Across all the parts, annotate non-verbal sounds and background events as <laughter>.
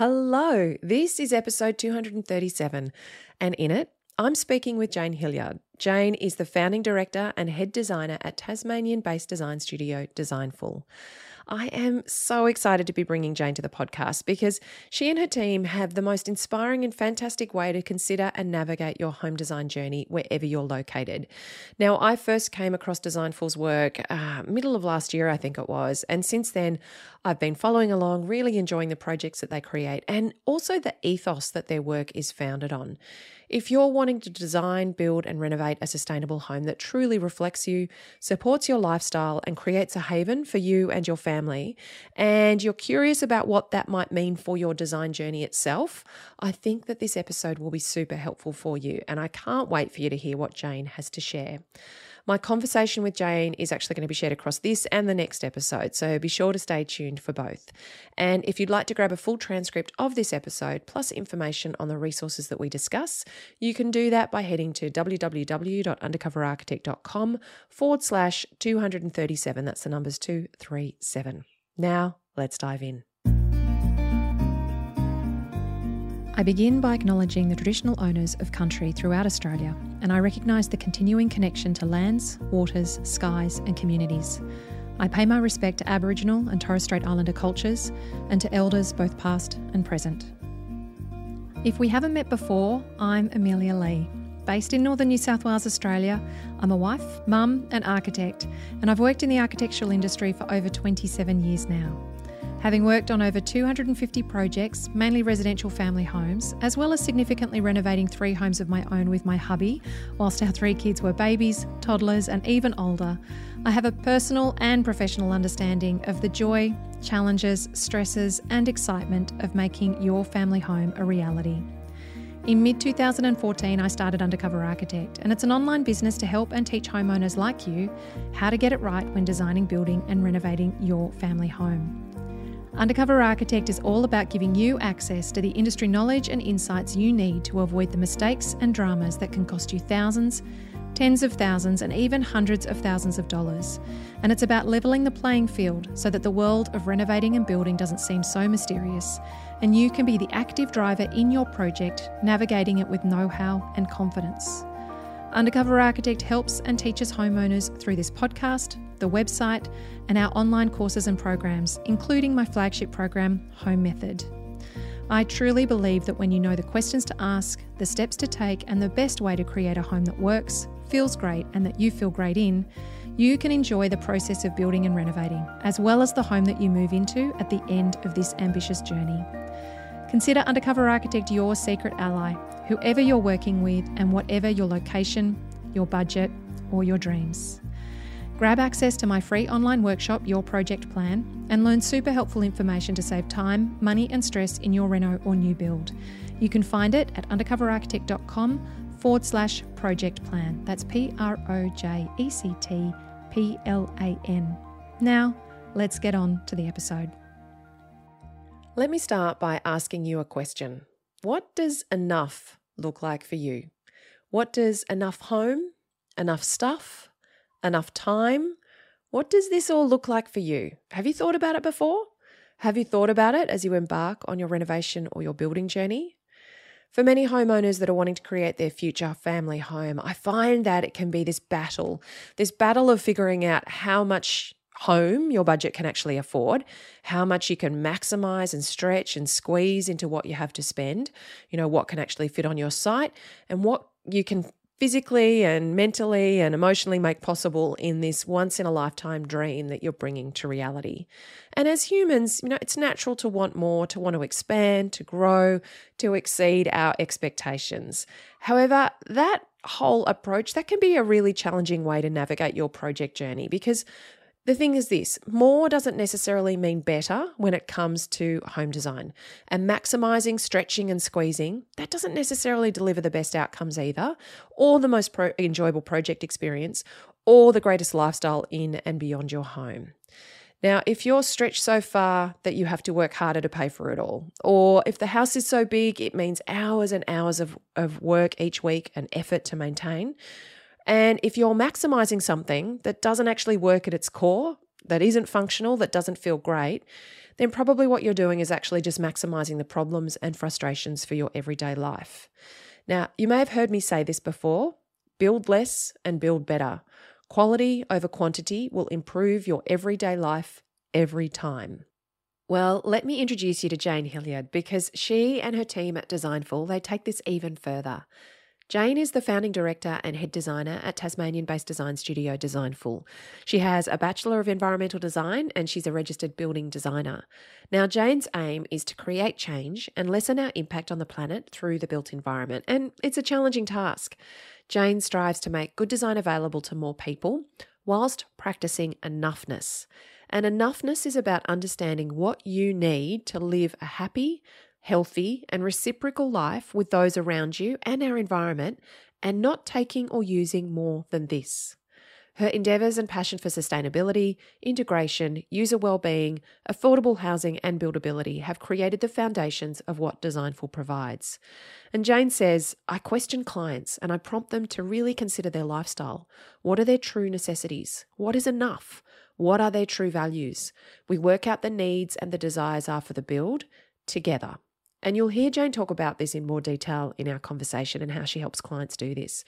Hello, this is episode 237, and in it, I'm speaking with Jane Hilliard. Jane is the founding director and head designer at Tasmanian based design studio Designful. I am so excited to be bringing Jane to the podcast because she and her team have the most inspiring and fantastic way to consider and navigate your home design journey wherever you're located. Now, I first came across Designful's work uh, middle of last year, I think it was, and since then I've been following along, really enjoying the projects that they create and also the ethos that their work is founded on. If you're wanting to design, build, and renovate a sustainable home that truly reflects you, supports your lifestyle, and creates a haven for you and your family, and you're curious about what that might mean for your design journey itself, I think that this episode will be super helpful for you. And I can't wait for you to hear what Jane has to share. My conversation with Jane is actually going to be shared across this and the next episode, so be sure to stay tuned for both. And if you'd like to grab a full transcript of this episode, plus information on the resources that we discuss, you can do that by heading to www.undercoverarchitect.com forward slash 237. That's the numbers 237. Now, let's dive in. I begin by acknowledging the traditional owners of country throughout Australia, and I recognise the continuing connection to lands, waters, skies, and communities. I pay my respect to Aboriginal and Torres Strait Islander cultures and to elders both past and present. If we haven't met before, I'm Amelia Lee. Based in northern New South Wales, Australia, I'm a wife, mum, and architect, and I've worked in the architectural industry for over 27 years now. Having worked on over 250 projects, mainly residential family homes, as well as significantly renovating three homes of my own with my hubby, whilst our three kids were babies, toddlers, and even older, I have a personal and professional understanding of the joy, challenges, stresses, and excitement of making your family home a reality. In mid 2014, I started Undercover Architect, and it's an online business to help and teach homeowners like you how to get it right when designing, building, and renovating your family home. Undercover Architect is all about giving you access to the industry knowledge and insights you need to avoid the mistakes and dramas that can cost you thousands, tens of thousands, and even hundreds of thousands of dollars. And it's about levelling the playing field so that the world of renovating and building doesn't seem so mysterious, and you can be the active driver in your project, navigating it with know how and confidence. Undercover Architect helps and teaches homeowners through this podcast, the website, and our online courses and programs, including my flagship program, Home Method. I truly believe that when you know the questions to ask, the steps to take, and the best way to create a home that works, feels great, and that you feel great in, you can enjoy the process of building and renovating, as well as the home that you move into at the end of this ambitious journey. Consider Undercover Architect your secret ally, whoever you're working with, and whatever your location, your budget, or your dreams. Grab access to my free online workshop, Your Project Plan, and learn super helpful information to save time, money, and stress in your reno or new build. You can find it at undercoverarchitect.com forward slash project plan. That's P R O J E C T P L A N. Now, let's get on to the episode. Let me start by asking you a question. What does enough look like for you? What does enough home, enough stuff, enough time? What does this all look like for you? Have you thought about it before? Have you thought about it as you embark on your renovation or your building journey? For many homeowners that are wanting to create their future family home, I find that it can be this battle, this battle of figuring out how much home your budget can actually afford, how much you can maximize and stretch and squeeze into what you have to spend, you know, what can actually fit on your site, and what you can physically and mentally and emotionally make possible in this once in a lifetime dream that you're bringing to reality. And as humans, you know, it's natural to want more, to want to expand, to grow, to exceed our expectations. However, that whole approach that can be a really challenging way to navigate your project journey because the thing is this more doesn't necessarily mean better when it comes to home design. And maximizing, stretching, and squeezing, that doesn't necessarily deliver the best outcomes either, or the most pro- enjoyable project experience, or the greatest lifestyle in and beyond your home. Now, if you're stretched so far that you have to work harder to pay for it all, or if the house is so big it means hours and hours of, of work each week and effort to maintain, and if you're maximizing something that doesn't actually work at its core, that isn't functional, that doesn't feel great, then probably what you're doing is actually just maximizing the problems and frustrations for your everyday life. Now, you may have heard me say this before build less and build better. Quality over quantity will improve your everyday life every time. Well, let me introduce you to Jane Hilliard because she and her team at Designful, they take this even further. Jane is the founding director and head designer at Tasmanian based design studio Designful. She has a Bachelor of Environmental Design and she's a registered building designer. Now, Jane's aim is to create change and lessen our impact on the planet through the built environment, and it's a challenging task. Jane strives to make good design available to more people whilst practicing enoughness. And enoughness is about understanding what you need to live a happy, healthy, and reciprocal life with those around you and our environment, and not taking or using more than this. Her endeavours and passion for sustainability, integration, user well-being, affordable housing, and buildability have created the foundations of what Designful provides. And Jane says, I question clients and I prompt them to really consider their lifestyle. What are their true necessities? What is enough? What are their true values? We work out the needs and the desires are for the build together. And you'll hear Jane talk about this in more detail in our conversation and how she helps clients do this.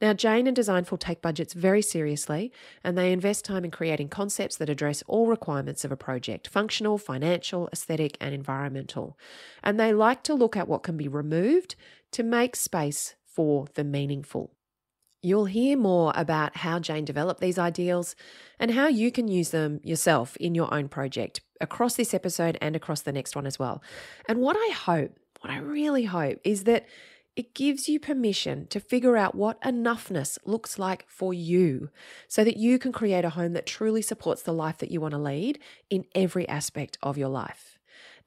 Now, Jane and Designful take budgets very seriously and they invest time in creating concepts that address all requirements of a project functional, financial, aesthetic, and environmental. And they like to look at what can be removed to make space for the meaningful. You'll hear more about how Jane developed these ideals and how you can use them yourself in your own project across this episode and across the next one as well. And what I hope, what I really hope, is that it gives you permission to figure out what enoughness looks like for you so that you can create a home that truly supports the life that you want to lead in every aspect of your life.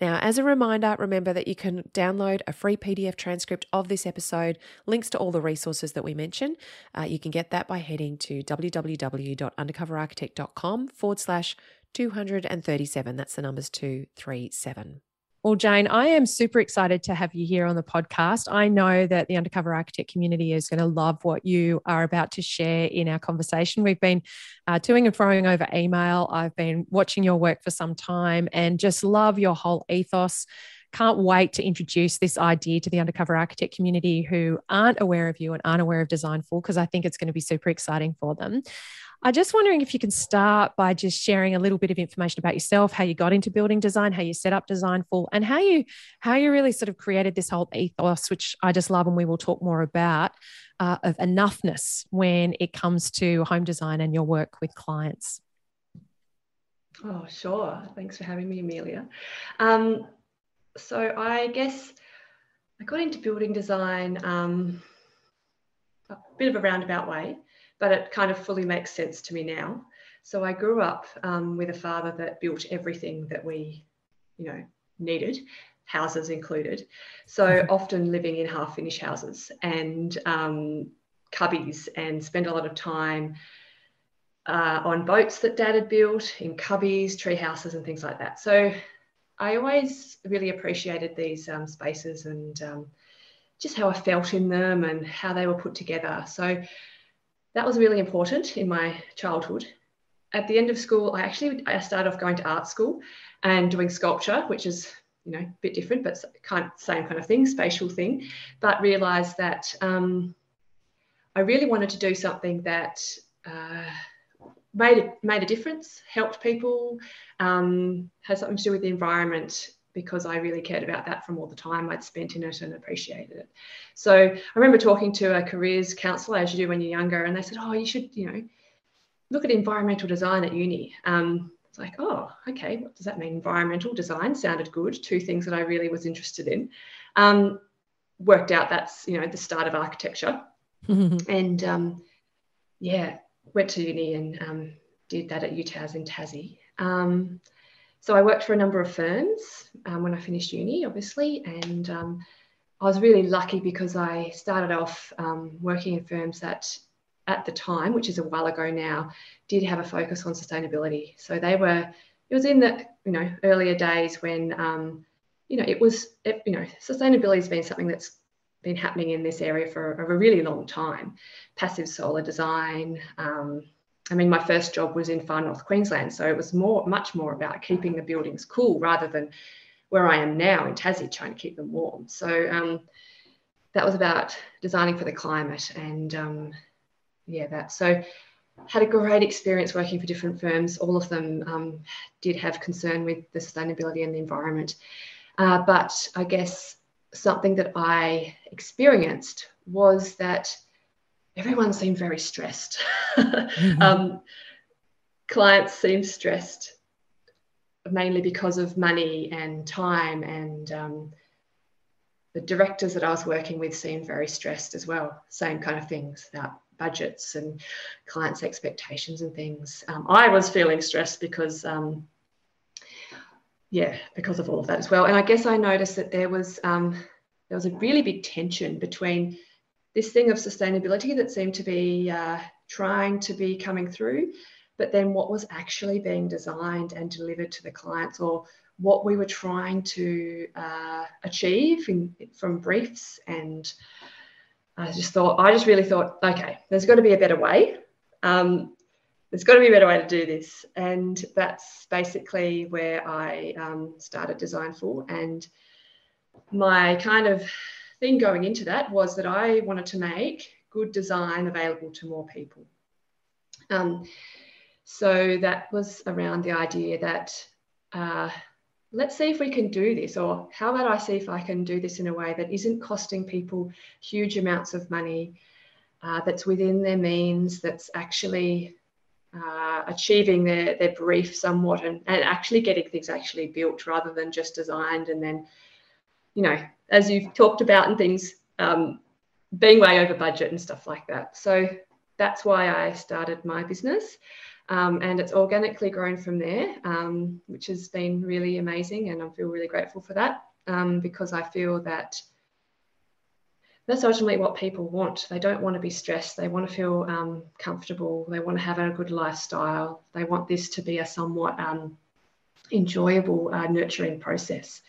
Now, as a reminder, remember that you can download a free PDF transcript of this episode, links to all the resources that we mention. Uh, you can get that by heading to www.undercoverarchitect.com forward slash 237. That's the numbers 237. Well, Jane, I am super excited to have you here on the podcast. I know that the Undercover Architect community is going to love what you are about to share in our conversation. We've been uh, toing and froing over email. I've been watching your work for some time and just love your whole ethos. Can't wait to introduce this idea to the Undercover Architect community who aren't aware of you and aren't aware of Designful because I think it's going to be super exciting for them. I'm just wondering if you can start by just sharing a little bit of information about yourself, how you got into building design, how you set up Designful, and how you how you really sort of created this whole ethos, which I just love, and we will talk more about uh, of enoughness when it comes to home design and your work with clients. Oh, sure. Thanks for having me, Amelia. Um, so I guess I got into building design um, a bit of a roundabout way but it kind of fully makes sense to me now. So I grew up um, with a father that built everything that we, you know, needed, houses included. So mm-hmm. often living in half finished houses and um, cubbies and spend a lot of time uh, on boats that dad had built, in cubbies, tree houses, and things like that. So I always really appreciated these um, spaces and um, just how I felt in them and how they were put together. So that was really important in my childhood. At the end of school, I actually I started off going to art school and doing sculpture, which is you know a bit different, but kind of same kind of thing, spatial thing. But realised that um, I really wanted to do something that uh, made a, made a difference, helped people, um, had something to do with the environment, because I really cared about that from all the time I'd spent in it and appreciated it. So I remember talking to a careers counsellor, as you do when you're younger, and they said, "Oh, you should, you know, look at environmental design at uni." Um, it's like, "Oh, okay, what does that mean?" Environmental design sounded good. Two things that I really was interested in. Um, worked out that's you know the start of architecture, <laughs> and um, yeah, went to uni and um, did that at UTAS in Tassie. Um, so I worked for a number of firms um, when I finished uni, obviously, and um, I was really lucky because I started off um, working in firms that, at the time, which is a while ago now, did have a focus on sustainability. So they were, it was in the you know earlier days when um, you know it was it, you know sustainability has been something that's been happening in this area for a really long time. Passive solar design. Um, I mean, my first job was in far north Queensland, so it was more, much more about keeping the buildings cool rather than where I am now in Tassie, trying to keep them warm. So um, that was about designing for the climate, and um, yeah, that. So had a great experience working for different firms. All of them um, did have concern with the sustainability and the environment, uh, but I guess something that I experienced was that everyone seemed very stressed. mm-hmm. um, clients seemed stressed mainly because of money and time and um, the directors that I was working with seemed very stressed as well. Same kind of things about budgets and clients' expectations and things. Um, I was feeling stressed because, um, yeah, because of all of that as well. And I guess I noticed that there was um, there was a really big tension between this thing of sustainability that seemed to be uh, trying to be coming through, but then what was actually being designed and delivered to the clients or what we were trying to uh, achieve in, from briefs. And I just thought, I just really thought, okay, there's got to be a better way. Um, there's got to be a better way to do this. And that's basically where I um, started Designful. And my kind of thing going into that was that I wanted to make good design available to more people. Um, so that was around the idea that uh, let's see if we can do this, or how about I see if I can do this in a way that isn't costing people huge amounts of money, uh, that's within their means, that's actually uh, achieving their, their brief somewhat and, and actually getting things actually built rather than just designed and then you know, as you've talked about and things, um, being way over budget and stuff like that. So that's why I started my business. Um, and it's organically grown from there, um, which has been really amazing. And I feel really grateful for that um, because I feel that that's ultimately what people want. They don't want to be stressed. They want to feel um, comfortable. They want to have a good lifestyle. They want this to be a somewhat um, enjoyable, uh, nurturing process.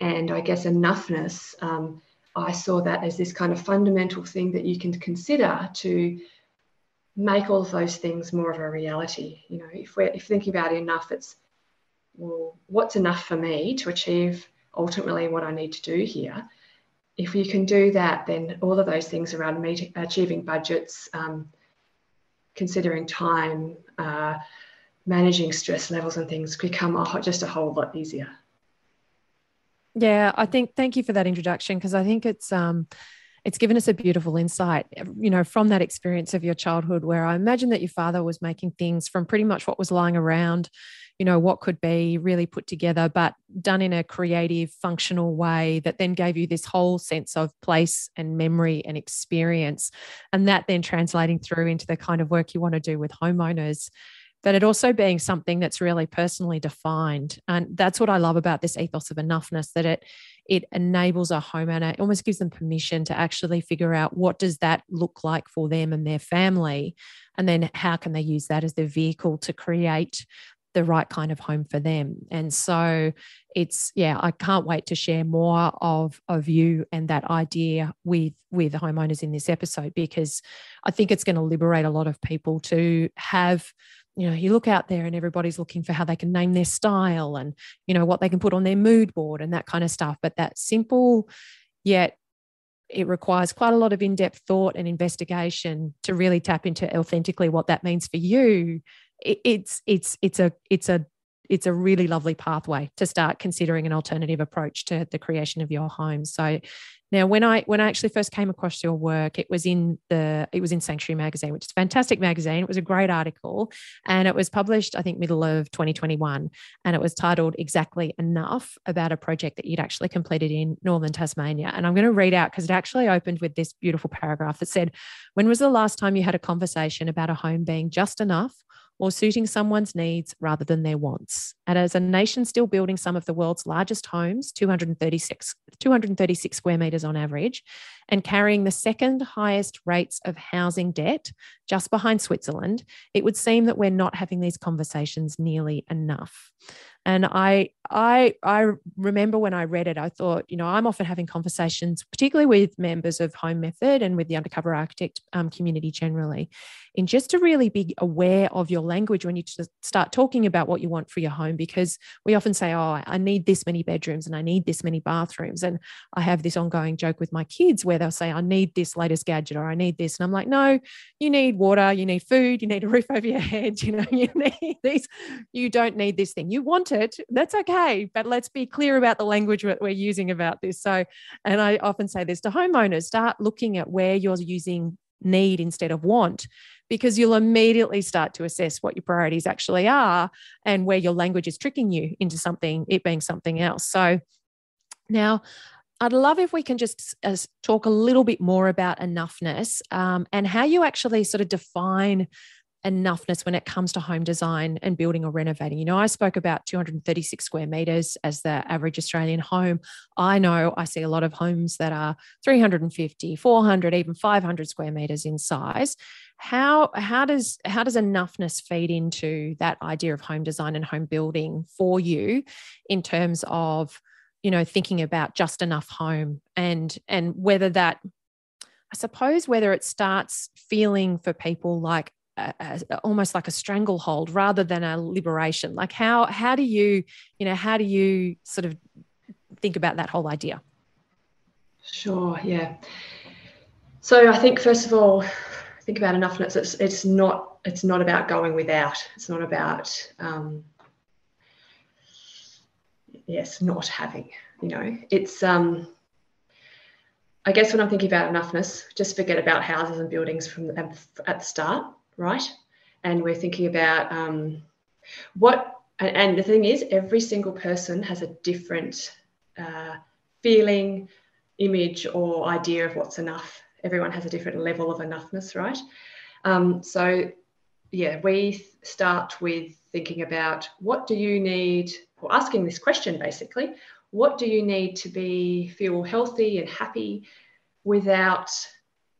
And I guess enoughness, um, I saw that as this kind of fundamental thing that you can consider to make all of those things more of a reality. You know, if we're if thinking about enough, it's well, what's enough for me to achieve ultimately what I need to do here? If you can do that, then all of those things around meeting, achieving budgets, um, considering time, uh, managing stress levels and things become a, just a whole lot easier. Yeah, I think thank you for that introduction because I think it's um it's given us a beautiful insight, you know, from that experience of your childhood where I imagine that your father was making things from pretty much what was lying around, you know, what could be really put together, but done in a creative, functional way that then gave you this whole sense of place and memory and experience. And that then translating through into the kind of work you want to do with homeowners but it also being something that's really personally defined. And that's what I love about this ethos of enoughness that it it enables a homeowner, it almost gives them permission to actually figure out what does that look like for them and their family. And then how can they use that as their vehicle to create the right kind of home for them. And so it's yeah, I can't wait to share more of of you and that idea with with homeowners in this episode because I think it's going to liberate a lot of people to have you know you look out there and everybody's looking for how they can name their style and you know what they can put on their mood board and that kind of stuff. But that simple yet it requires quite a lot of in-depth thought and investigation to really tap into authentically what that means for you. It, it's it's it's a it's a it's a really lovely pathway to start considering an alternative approach to the creation of your home. So now, when I when I actually first came across your work, it was in the it was in Sanctuary magazine, which is a fantastic magazine. It was a great article, and it was published, I think, middle of 2021, and it was titled "Exactly Enough" about a project that you'd actually completed in northern Tasmania. And I'm going to read out because it actually opened with this beautiful paragraph that said, "When was the last time you had a conversation about a home being just enough?" Or suiting someone's needs rather than their wants. And as a nation still building some of the world's largest homes, 236, 236 square metres on average, and carrying the second highest rates of housing debt just behind Switzerland, it would seem that we're not having these conversations nearly enough. And I I I remember when I read it, I thought, you know, I'm often having conversations, particularly with members of Home Method and with the undercover architect um, community generally, in just to really be aware of your language when you start talking about what you want for your home, because we often say, oh, I need this many bedrooms and I need this many bathrooms, and I have this ongoing joke with my kids where they'll say, I need this latest gadget or I need this, and I'm like, no, you need water, you need food, you need a roof over your <laughs> head, you know, you <laughs> need these, you don't need this thing. You want it, that's okay okay, but let's be clear about the language that we're using about this. So, and I often say this to homeowners start looking at where you're using need instead of want because you'll immediately start to assess what your priorities actually are and where your language is tricking you into something it being something else so now I'd love if we can just uh, talk a little bit more about enoughness um, and how you actually sort of define enoughness when it comes to home design and building or renovating. You know, I spoke about 236 square meters as the average Australian home. I know I see a lot of homes that are 350, 400, even 500 square meters in size. How how does how does enoughness feed into that idea of home design and home building for you in terms of you know thinking about just enough home and and whether that I suppose whether it starts feeling for people like a, a, almost like a stranglehold rather than a liberation. Like how how do you you know how do you sort of think about that whole idea? Sure yeah. So i think first of all think about enoughness it's it's not it's not about going without. It's not about um yes not having you know. It's um I guess when I'm thinking about enoughness, just forget about houses and buildings from at the start right? And we're thinking about um, what, and the thing is, every single person has a different uh, feeling, image, or idea of what's enough. Everyone has a different level of enoughness, right? Um, so, yeah, we start with thinking about what do you need, or asking this question basically what do you need to be feel healthy and happy without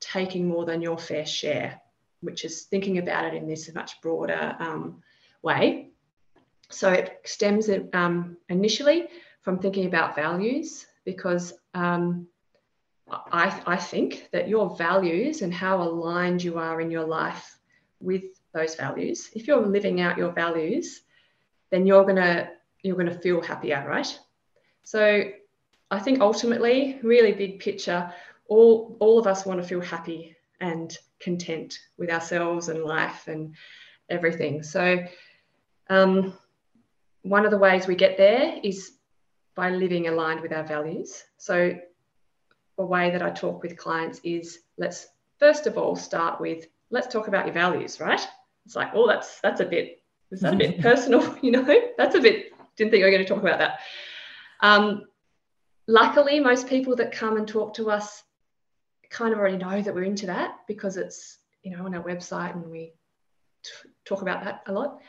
taking more than your fair share which is thinking about it in this much broader um, way. So it stems um, initially from thinking about values because um, I, I think that your values and how aligned you are in your life with those values, if you're living out your values, then you're gonna you're gonna feel happier, right? So I think ultimately, really big picture, all all of us want to feel happy and content with ourselves and life and everything. So, um, one of the ways we get there is by living aligned with our values. So, a way that I talk with clients is let's first of all start with let's talk about your values, right? It's like, oh, that's that's a bit is that a bit <laughs> personal? <laughs> You know, that's a bit. Didn't think we were going to talk about that. Um, luckily, most people that come and talk to us kind of already know that we're into that because it's you know on our website and we t- talk about that a lot.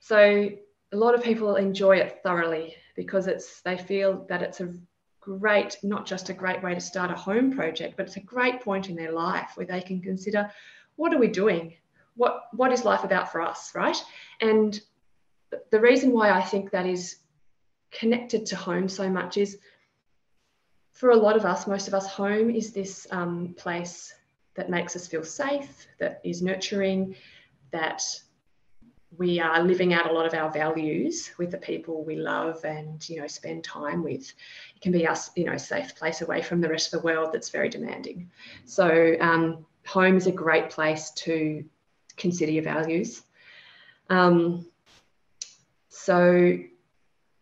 So a lot of people enjoy it thoroughly because it's they feel that it's a great not just a great way to start a home project but it's a great point in their life where they can consider what are we doing? What what is life about for us right? And the reason why i think that is connected to home so much is for a lot of us, most of us, home is this um, place that makes us feel safe, that is nurturing, that we are living out a lot of our values with the people we love and you know spend time with. It can be us you know safe place away from the rest of the world that's very demanding. So um, home is a great place to consider your values. Um, so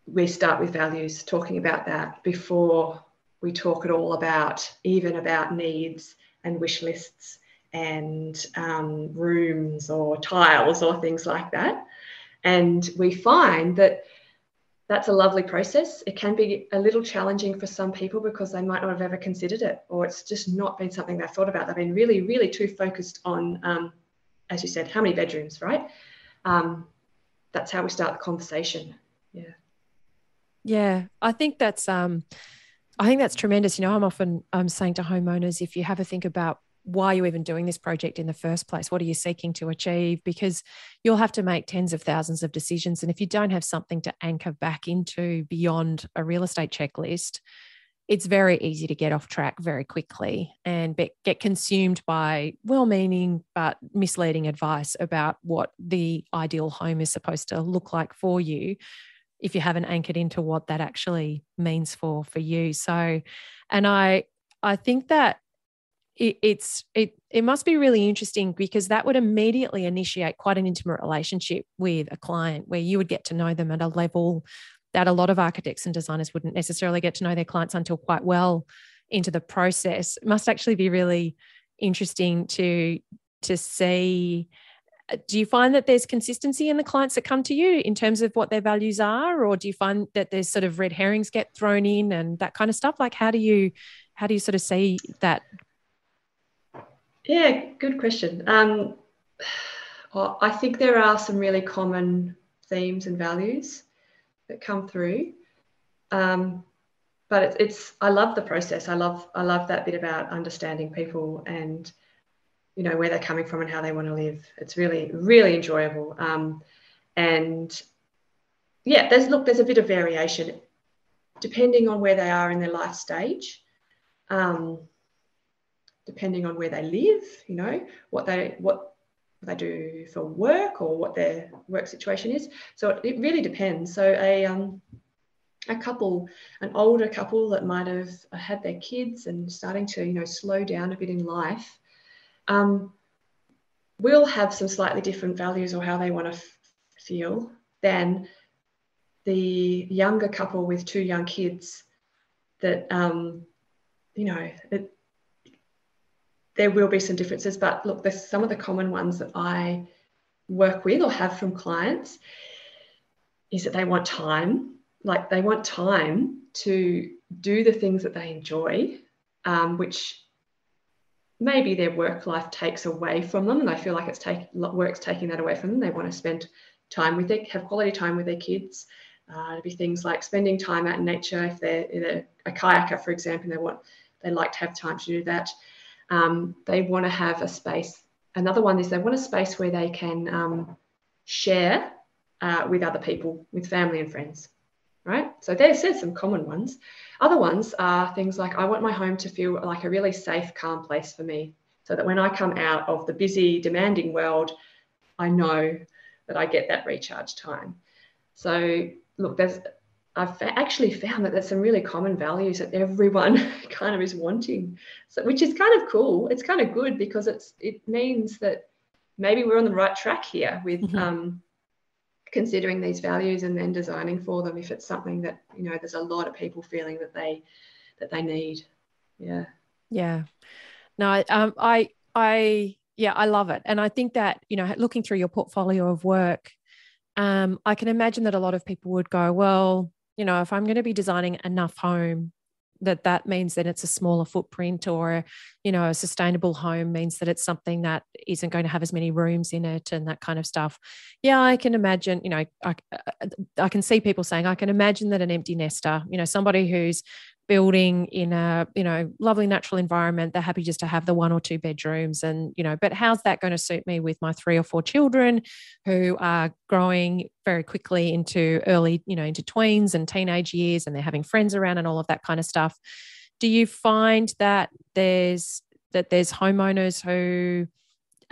we start with values talking about that before we talk at all about, even about needs and wish lists and um, rooms or tiles or things like that. And we find that that's a lovely process. It can be a little challenging for some people because they might not have ever considered it, or it's just not been something they've thought about. They've been really, really too focused on, um, as you said, how many bedrooms, right? Um, that's how we start the conversation. Yeah. Yeah, I think that's um, I think that's tremendous. You know, I'm often I'm saying to homeowners, if you have a think about why you're you even doing this project in the first place? What are you seeking to achieve? Because you'll have to make tens of thousands of decisions. And if you don't have something to anchor back into beyond a real estate checklist, it's very easy to get off track very quickly and be, get consumed by well meaning but misleading advice about what the ideal home is supposed to look like for you if you haven't anchored into what that actually means for for you. So and i i think that it, it's it it must be really interesting because that would immediately initiate quite an intimate relationship with a client where you would get to know them at a level that a lot of architects and designers wouldn't necessarily get to know their clients until quite well into the process. It must actually be really interesting to to see do you find that there's consistency in the clients that come to you in terms of what their values are or do you find that there's sort of red herrings get thrown in and that kind of stuff like how do you how do you sort of see that yeah good question um, i think there are some really common themes and values that come through. Um, but it's, it's I love the process. I love I love that bit about understanding people and you know where they're coming from and how they want to live. It's really really enjoyable. Um, and yeah, there's look there's a bit of variation depending on where they are in their life stage. Um, depending on where they live, you know, what they what they do for work or what their work situation is. So it, it really depends. So a um, a couple, an older couple that might have had their kids and starting to you know slow down a bit in life, um, will have some slightly different values or how they want to f- feel than the younger couple with two young kids that um, you know it, there will be some differences, but look, there's some of the common ones that I work with or have from clients is that they want time, like they want time to do the things that they enjoy, um, which maybe their work life takes away from them, and they feel like it's take work's taking that away from them. They want to spend time with their have quality time with their kids. Uh, it'd be things like spending time out in nature. If they're, they're a kayaker, for example, they want they like to have time to do that. Um, they want to have a space. Another one is they want a space where they can um, share uh, with other people, with family and friends, right? So there's, some common ones. Other ones are things like I want my home to feel like a really safe, calm place for me, so that when I come out of the busy, demanding world, I know that I get that recharge time. So look, there's I've actually found that there's some really common values that everyone <laughs> kind of is wanting, so, which is kind of cool. It's kind of good because it's it means that maybe we're on the right track here with mm-hmm. um, considering these values and then designing for them if it's something that you know there's a lot of people feeling that they that they need. Yeah. Yeah. No, um, I I yeah, I love it, and I think that you know looking through your portfolio of work. Um, I can imagine that a lot of people would go, well, you know, if I'm going to be designing enough home, that that means that it's a smaller footprint or you know a sustainable home means that it's something that isn't going to have as many rooms in it and that kind of stuff. Yeah i can imagine you know i, I can see people saying i can imagine that an empty nester you know somebody who's building in a you know lovely natural environment they're happy just to have the one or two bedrooms and you know but how's that going to suit me with my three or four children who are growing very quickly into early you know into tweens and teenage years and they're having friends around and all of that kind of stuff? Do you find that there's that there's homeowners who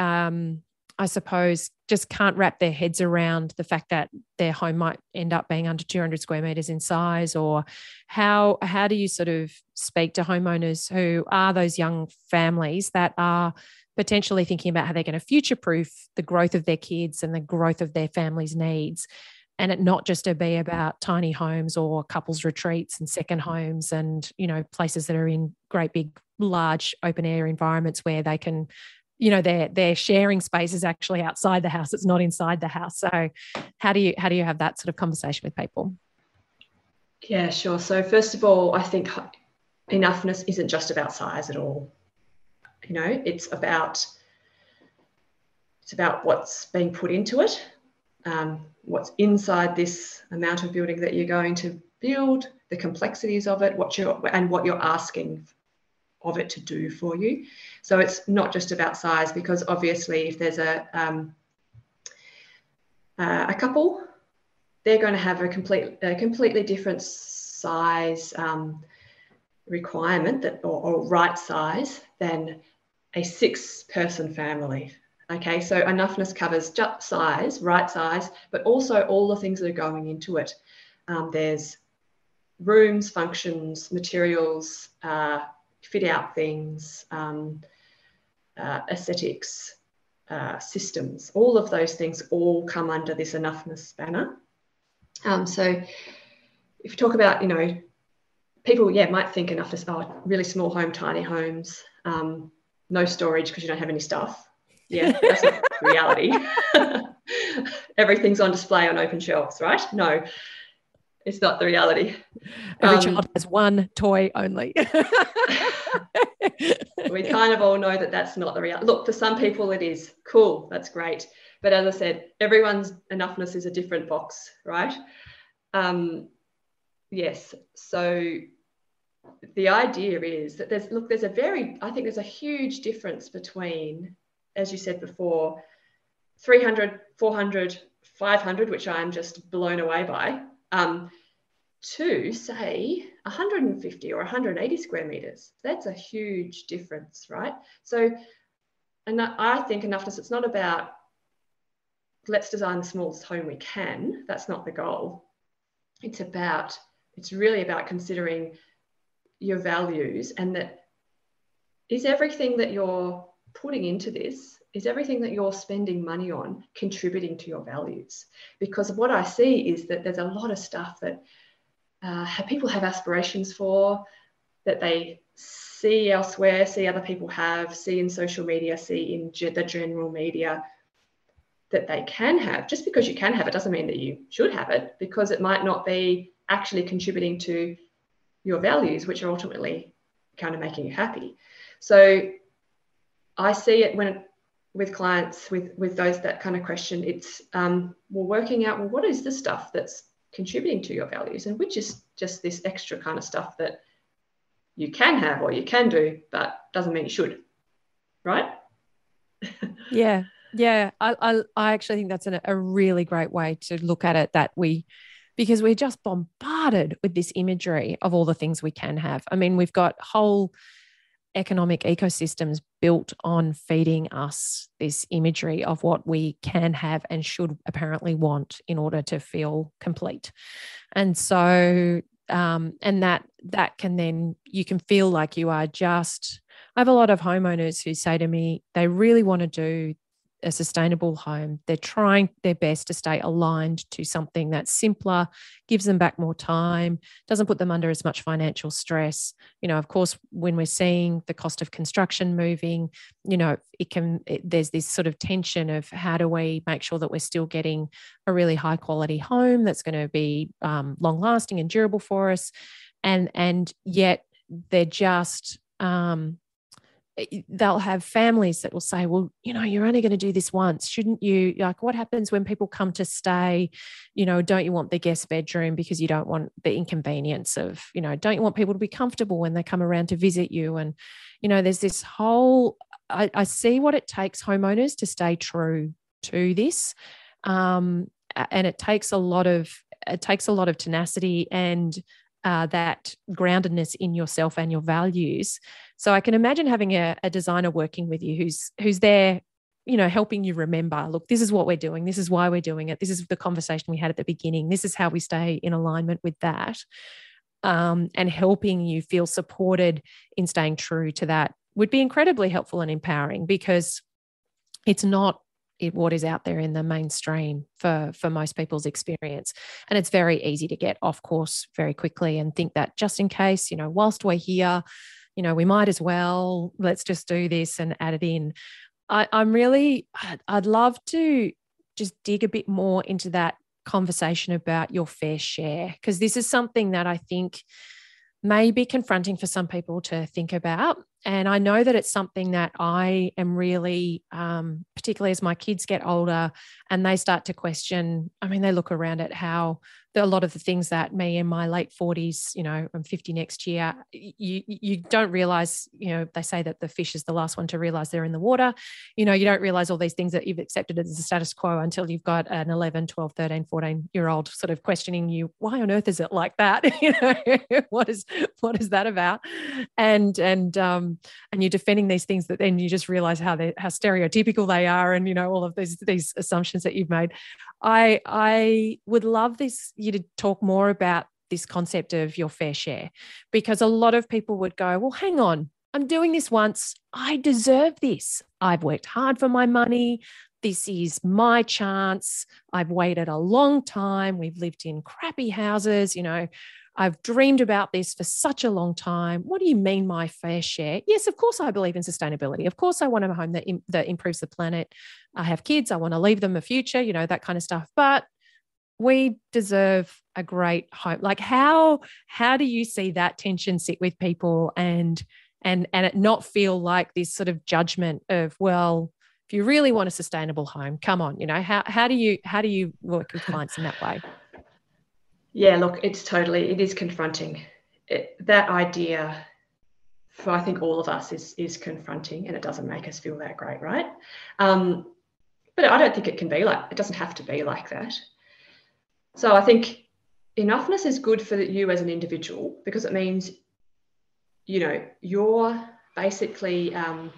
um I suppose, just can't wrap their heads around the fact that their home might end up being under 200 square meters in size or how how do you sort of speak to homeowners who are those young families that are potentially thinking about how they're going to future proof the growth of their kids and the growth of their family's needs? And it not just to be about tiny homes or couples retreats and second homes and you know places that are in great big large open air environments where they can you know their their sharing space is actually outside the house it's not inside the house. So how do you how do you have that sort of conversation with people? Yeah sure. So first of all i think enoughness isn't just about size at all. You know it's about it's about what's being put into it um, what's inside this amount of building that you're going to build the complexities of it what you're and what you're asking of it to do for you. So it's not just about size because obviously if there's a um, uh, a couple, they're going to have a complete a completely different size um, requirement that or, or right size than a six person family. Okay, so enoughness covers just size, right size, but also all the things that are going into it. Um, there's rooms, functions, materials, uh, fit out things, um, uh, aesthetics, uh, systems, all of those things all come under this enoughness banner. Um, so if you talk about, you know, people, yeah, might think enoughness, oh, really small home, tiny homes, um, no storage because you don't have any stuff. Yeah, that's <laughs> reality. <laughs> Everything's on display on open shelves, right? No, it's not the reality. Every um, child has one toy only. <laughs> <laughs> we kind of all know that that's not the reality. Look, for some people it is. Cool, that's great. But as I said, everyone's enoughness is a different box, right? Um, yes. So the idea is that there's, look, there's a very, I think there's a huge difference between, as you said before, 300, 400, 500, which I'm just blown away by, um, to say 150 or 180 square meters. That's a huge difference, right? So, and I think enoughness, it's not about let's design the smallest home we can. That's not the goal. It's about, it's really about considering your values and that is everything that you're putting into this is everything that you're spending money on contributing to your values? Because what I see is that there's a lot of stuff that uh, people have aspirations for, that they see elsewhere, see other people have, see in social media, see in ge- the general media that they can have. Just because you can have it doesn't mean that you should have it, because it might not be actually contributing to your values, which are ultimately kind of making you happy. So I see it when with clients with with those that kind of question it's um, well working out well what is the stuff that's contributing to your values and which is just this extra kind of stuff that you can have or you can do but doesn't mean you should right? <laughs> Yeah. Yeah. I, I, I actually think that's an, a really great way to look at it that we because we're just bombarded with this imagery of all the things we can have. I mean we've got whole economic ecosystems built on feeding us this imagery of what we can have and should apparently want in order to feel complete. And so, um, and that that can then you can feel like you are just. I have a lot of homeowners who say to me they really want to do a sustainable home. They're trying their best to stay aligned to something that's simpler, gives them back more time, doesn't put them under as much financial stress. You know, of course, when we're seeing the cost of construction moving, you know, it can, it, there's this sort of tension of how do we make sure that we're still getting a really high quality home that's going to be um, long lasting and durable for us. And, and yet they're just, um, they'll have families that will say, well, you know, you're only going to do this once. Shouldn't you? Like, what happens when people come to stay? You know, don't you want the guest bedroom because you don't want the inconvenience of, you know, don't you want people to be comfortable when they come around to visit you? And, you know, there's this whole, I, I see what it takes homeowners to stay true to this. Um, and it takes a lot of, it takes a lot of tenacity and uh, that groundedness in yourself and your values. So I can imagine having a, a designer working with you who's who's there you know helping you remember look this is what we're doing. This is why we're doing it. This is the conversation we had at the beginning. This is how we stay in alignment with that um, and helping you feel supported in staying true to that would be incredibly helpful and empowering because it's not it, what is out there in the mainstream for for most people's experience. And it's very easy to get off course very quickly and think that just in case you know whilst we're here you know we might as well let's just do this and add it in. I, i'm really I'd, I'd love to just dig a bit more into that conversation about your fair share because this is something that i think may be confronting for some people to think about and I know that it's something that I am really, um, particularly as my kids get older and they start to question. I mean, they look around at how a lot of the things that me in my late 40s, you know, I'm 50 next year, you you don't realize, you know, they say that the fish is the last one to realize they're in the water. You know, you don't realize all these things that you've accepted as the status quo until you've got an 11, 12, 13, 14 year old sort of questioning you, why on earth is it like that? <laughs> you know, what is what is that about? And and um Um, and you're defending these things that then you just realize how they how stereotypical they are and you know all of these these assumptions that you've made. I I would love this you to talk more about this concept of your fair share because a lot of people would go, well, hang on, I'm doing this once. I deserve this. I've worked hard for my money. This is my chance. I've waited a long time. We've lived in crappy houses. You know, I've dreamed about this for such a long time. What do you mean, my fair share? Yes, of course, I believe in sustainability. Of course, I want a home that, that improves the planet. I have kids. I want to leave them a future, you know, that kind of stuff. But we deserve a great home. Like how how do you see that tension sit with people and and and it not feel like this sort of judgment of well if you really want a sustainable home come on you know how how do you how do you work with <laughs> clients in that way yeah, look, it's totally, it is confronting. It, that idea for I think all of us is is confronting, and it doesn't make us feel that great, right? Um, but I don't think it can be like it doesn't have to be like that. So I think enoughness is good for you as an individual because it means, you know, you're basically um,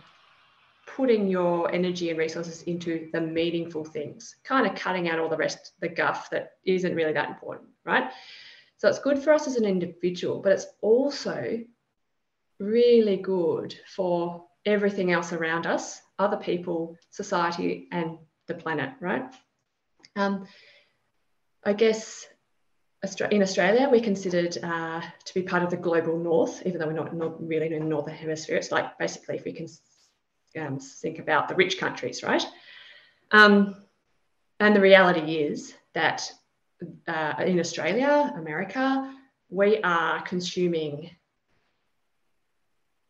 putting your energy and resources into the meaningful things, kind of cutting out all the rest, the guff that isn't really that important, right? So it's good for us as an individual, but it's also really good for everything else around us, other people, society, and the planet, right? Um, I guess in Australia, we're considered uh, to be part of the global north, even though we're not, not really in the northern hemisphere. It's like basically if we can um, think about the rich countries, right? Um, and the reality is that uh, in Australia, America, we are consuming.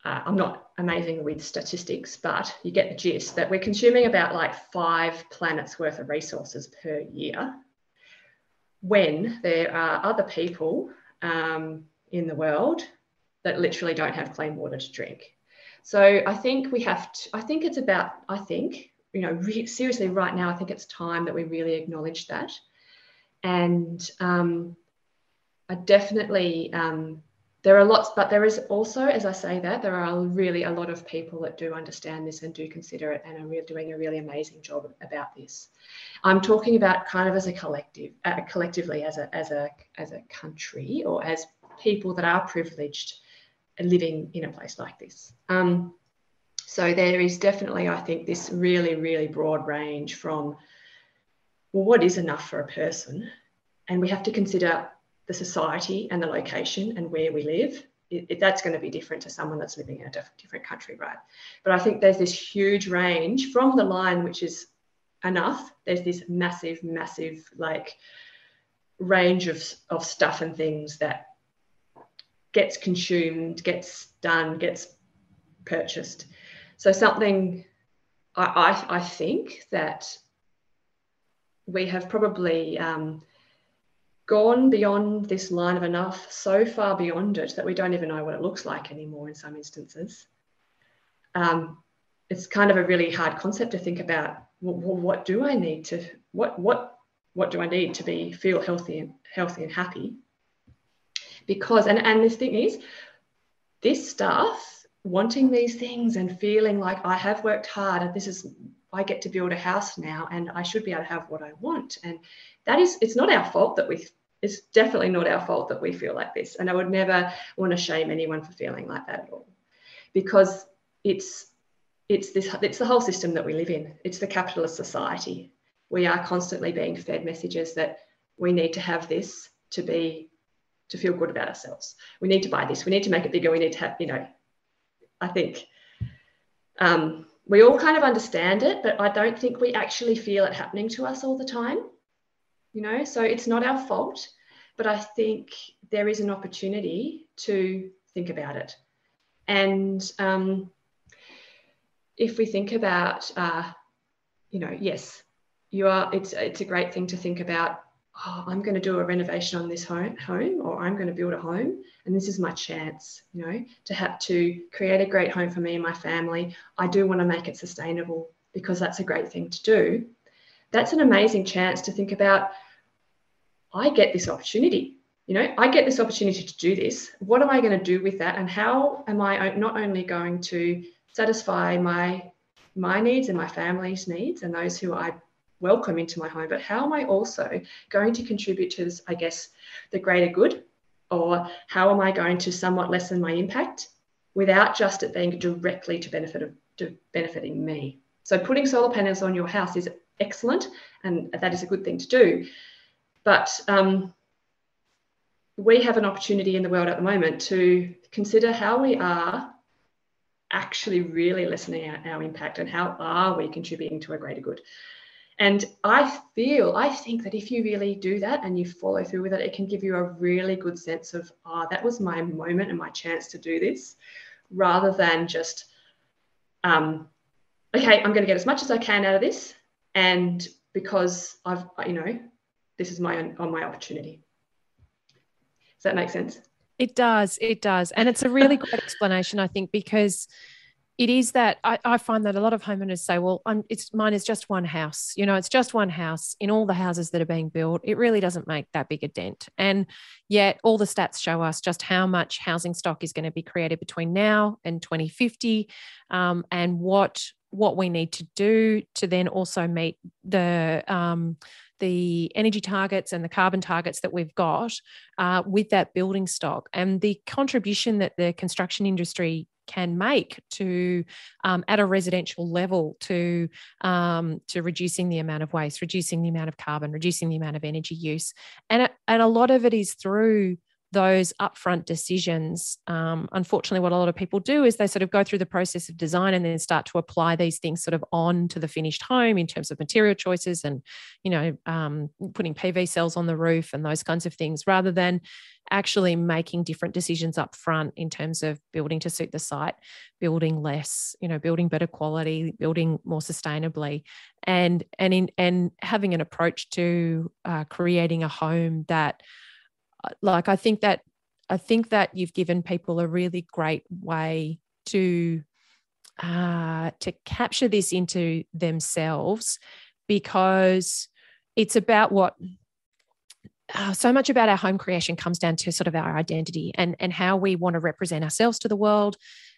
Uh, I'm not amazing with statistics, but you get the gist that we're consuming about like five planets worth of resources per year when there are other people um, in the world that literally don't have clean water to drink. So I think we have to, I think it's about, I think, you know, re- seriously, right now, I think it's time that we really acknowledge that. And um, I definitely, um, there are lots, but there is also, as I say that, there are really a lot of people that do understand this and do consider it and are doing a really amazing job about this. I'm talking about kind of as a collective, uh, collectively as a as a as a country or as people that are privileged living in a place like this. Um, so there is definitely, I think, this really, really broad range from, well, what is enough for a person? And we have to consider the society and the location and where we live. It, it, that's going to be different to someone that's living in a diff- different country, right? But I think there's this huge range from the line, which is enough. There's this massive, massive, like, range of, of stuff and things that gets consumed, gets done, gets purchased. So something I, I, I think that we have probably um, gone beyond this line of enough, so far beyond it that we don't even know what it looks like anymore in some instances. Um, it's kind of a really hard concept to think about. Well, what do I need to what what what do I need to be feel healthy and healthy and happy? Because and and the thing is this stuff wanting these things and feeling like i have worked hard and this is i get to build a house now and i should be able to have what i want. And that is it's not our fault that we it's definitely not our fault that we feel like this. And i would never want to shame anyone for feeling like that at all. Because it's it's this it's the whole system that we live in. It's the capitalist society. We are constantly being fed messages that we need to have this to be to feel good about ourselves. We need to buy this. We need to make it bigger. We need to have, you know, I think um, we all kind of understand it, but I don't think we actually feel it happening to us all the time. You know, so it's not our fault, but I think there is an opportunity to think about it And um, if we think about, uh, you know, yes, you are. It's it's a great thing to think about. Oh, I'm going to do a renovation on this home, home, or I'm going to build a home, and this is my chance, you know, to have to create a great home for me and my family. I do want to make it sustainable because that's a great thing to do. That's an amazing chance to think about. I get this opportunity you know, I get this opportunity to do this. What am I going to do with that? And how am I not only going to satisfy my my needs and my family's needs and those who I welcome into my home, but how am I also going to contribute to this, I guess, the greater good? Or how am I going to somewhat lessen my impact without just it being directly to benefit of to benefiting me? So putting solar panels on your house is excellent and that is a good thing to do. But um, we have an opportunity in the world at the moment to consider how we are actually really lessening our, our impact and how are we contributing to a greater good. And I feel, I think that if you really do that and you follow through with it, it can give you a really good sense of, ah, oh, that was my moment and my chance to do this, rather than just, um, okay, I'm going to get as much as I can out of this, and because I've, you know, this is my on my opportunity. Does that make sense? It does. It does. And it's a really great explanation, I think, because it is that I, I, find that a lot of homeowners say, well, I'm, it's mine is just one house. You know, it's just one house in all the houses that are being built. It really doesn't make that big a dent. And yet all the stats show us just how much housing stock is going to be created between now and 2050 um, and what what we need to do to then also meet the um, the energy targets and the carbon targets that we've got uh, with that building stock and the contribution that the construction industry can make to um, at a residential level to um, to reducing the amount of waste reducing the amount of carbon reducing the amount of energy use. And and a lot of it is through those upfront decisions. Um, unfortunately, what a lot of people do is they sort of go through the process of design and then start to apply these things sort of on to the finished home in terms of material choices and, you know, um, putting PV cells on the roof and those kinds of things, rather than actually making different decisions up front in terms of building to suit the site, building less, you know, building better quality, building more sustainably, and and in and having an approach to uh, creating a home that like I think that I think that you've given people a really great way to uh, to capture this into themselves because it's about what uh, so much about our home creation comes down to sort of our identity and and how we want to represent ourselves to the world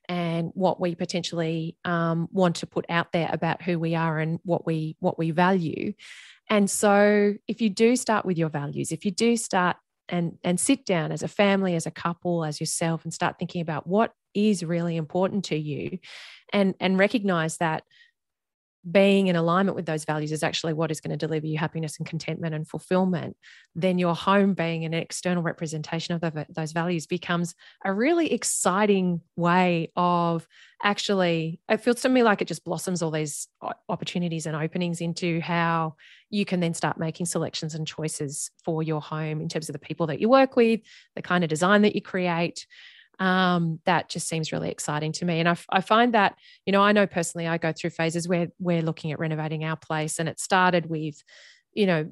and what we potentially um, want to put out there about who we are and what we what we value. And so if you do start with your values if you do start and and sit down as a family as a couple as yourself and start thinking about what is really important to you and and recognize that being in alignment with those values is actually what is going to deliver you happiness and contentment and fulfillment, then your home being an external representation of the, those values becomes a really exciting way of actually, it feels to me like it just blossoms all these opportunities and openings into how you can then start making selections and choices for your home in terms of the people that you work with, the kind of design that you create um, that just seems really exciting to me. And I, I find that, you know, I know personally I go through phases where we're looking at renovating our place and it started with, you know,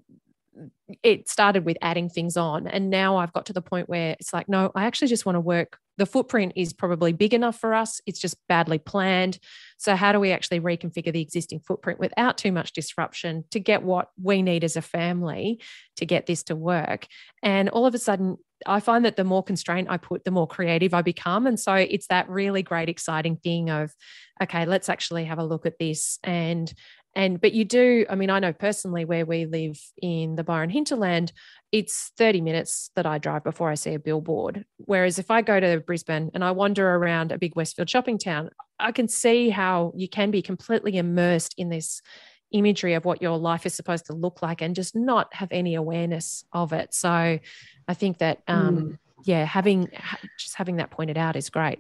it started with adding things on. And now I've got to the point where it's like, no, I actually just want to work. The footprint is probably big enough for us. It's just badly planned. So, how do we actually reconfigure the existing footprint without too much disruption to get what we need as a family to get this to work? And all of a sudden, I find that the more constraint I put, the more creative I become. And so it's that really great, exciting thing of, okay, let's actually have a look at this and and but you do i mean i know personally where we live in the byron hinterland it's 30 minutes that i drive before i see a billboard. Whereas if i go to brisbane and i wander around a big westfield shopping town i can see how you can be completely immersed in this imagery of what your life is supposed to look like and just not have any awareness of it. So i think that um mm. yeah having just having that pointed out is great.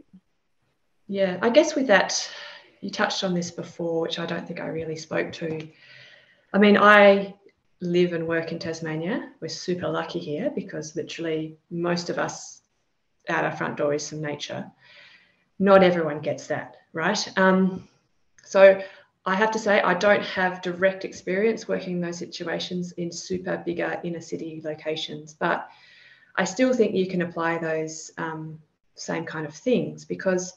Yeah i guess with that you touched on this before, which I don't think I really spoke to. I mean, I live and work in Tasmania. We're super lucky here because literally most of us out our front door is some nature. not everyone gets that, right? Um, so I have to say, I don't have direct experience working in those situations in super bigger inner city locations, but I still think you can apply those um, same kind of things because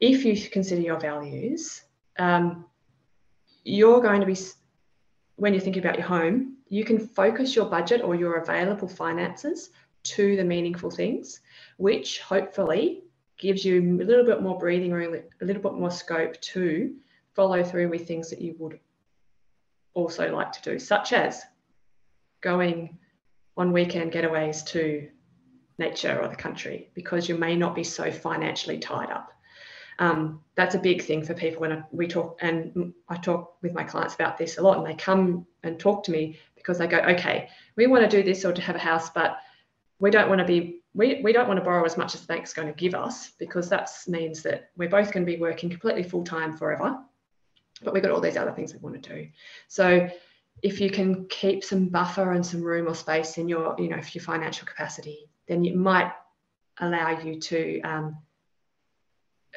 if you consider your values, um, you're going to be, when you're thinking about your home, you can focus your budget or your available finances to the meaningful things, which hopefully gives you a little bit more breathing room, a little bit more scope to follow through with things that you would also like to do, such as going on weekend getaways to nature or the country because you may not be so financially tied up. Um, that's a big thing for people when we talk, and I talk with my clients about this a lot, and they come and talk to me because they go, okay, we want to do this or to have a house, but we don't want to be we, we don't want to borrow as much as the bank's going to give us because that means that we're both going to be working completely full time forever but we've got all these other things we want to do. So if you can keep some buffer and some room or space in your you know for your financial capacity then it might allow you to um,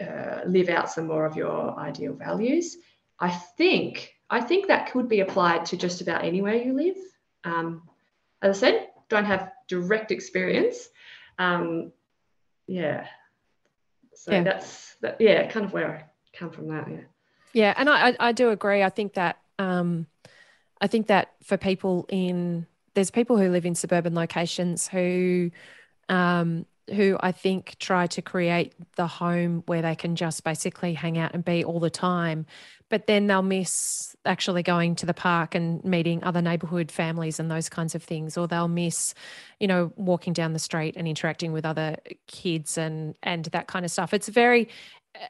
uh, live out some more of your ideal values. I think i think that could be applied to just about anywhere you live. Um, as i said don't have direct experience. Um, yeah. So yeah. that's that yeah kind of where i come from that yeah. Yeah and i i do agree. I think that um i think that for people in there's people who live in suburban locations who um who I think try to create the home where they can just basically hang out and be all the time. But then they'll miss actually going to the park and meeting other neighborhood families and those kinds of things. Or they'll miss, you know, walking down the street and interacting with other kids and and that kind of stuff. It's very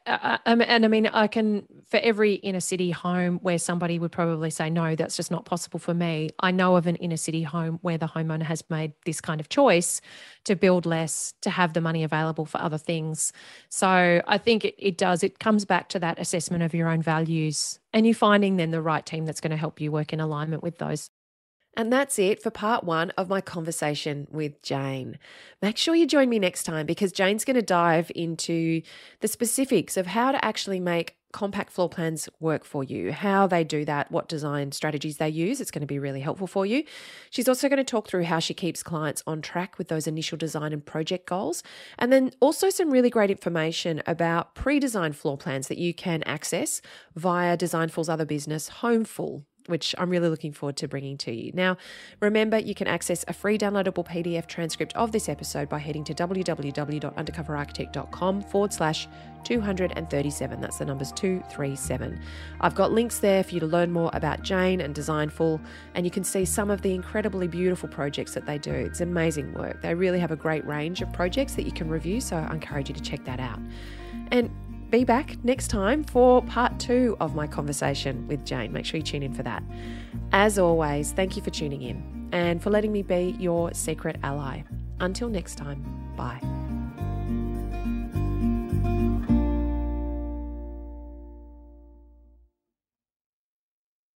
and I mean, I can for every inner city home where somebody would probably say, no, that's just not possible for me. I know of an inner city home where the homeowner has made this kind of choice to build less, to have the money available for other things. So I think it, it does, it comes back to that assessment of your own values and you finding then the right team that's going to help you work in alignment with those. And that's it for part one of my conversation with Jane. Make sure you join me next time because Jane's going to dive into the specifics of how to actually make compact floor plans work for you, how they do that, what design strategies they use. It's going to be really helpful for you. She's also going to talk through how she keeps clients on track with those initial design and project goals. And then also some really great information about pre designed floor plans that you can access via Designful's other business, Homeful which I'm really looking forward to bringing to you. Now, remember, you can access a free downloadable PDF transcript of this episode by heading to www.undercoverarchitect.com forward slash 237. That's the numbers 237. I've got links there for you to learn more about Jane and Designful, and you can see some of the incredibly beautiful projects that they do. It's amazing work. They really have a great range of projects that you can review, so I encourage you to check that out. And be back next time for part two of my conversation with Jane. Make sure you tune in for that. As always, thank you for tuning in and for letting me be your secret ally. Until next time, bye.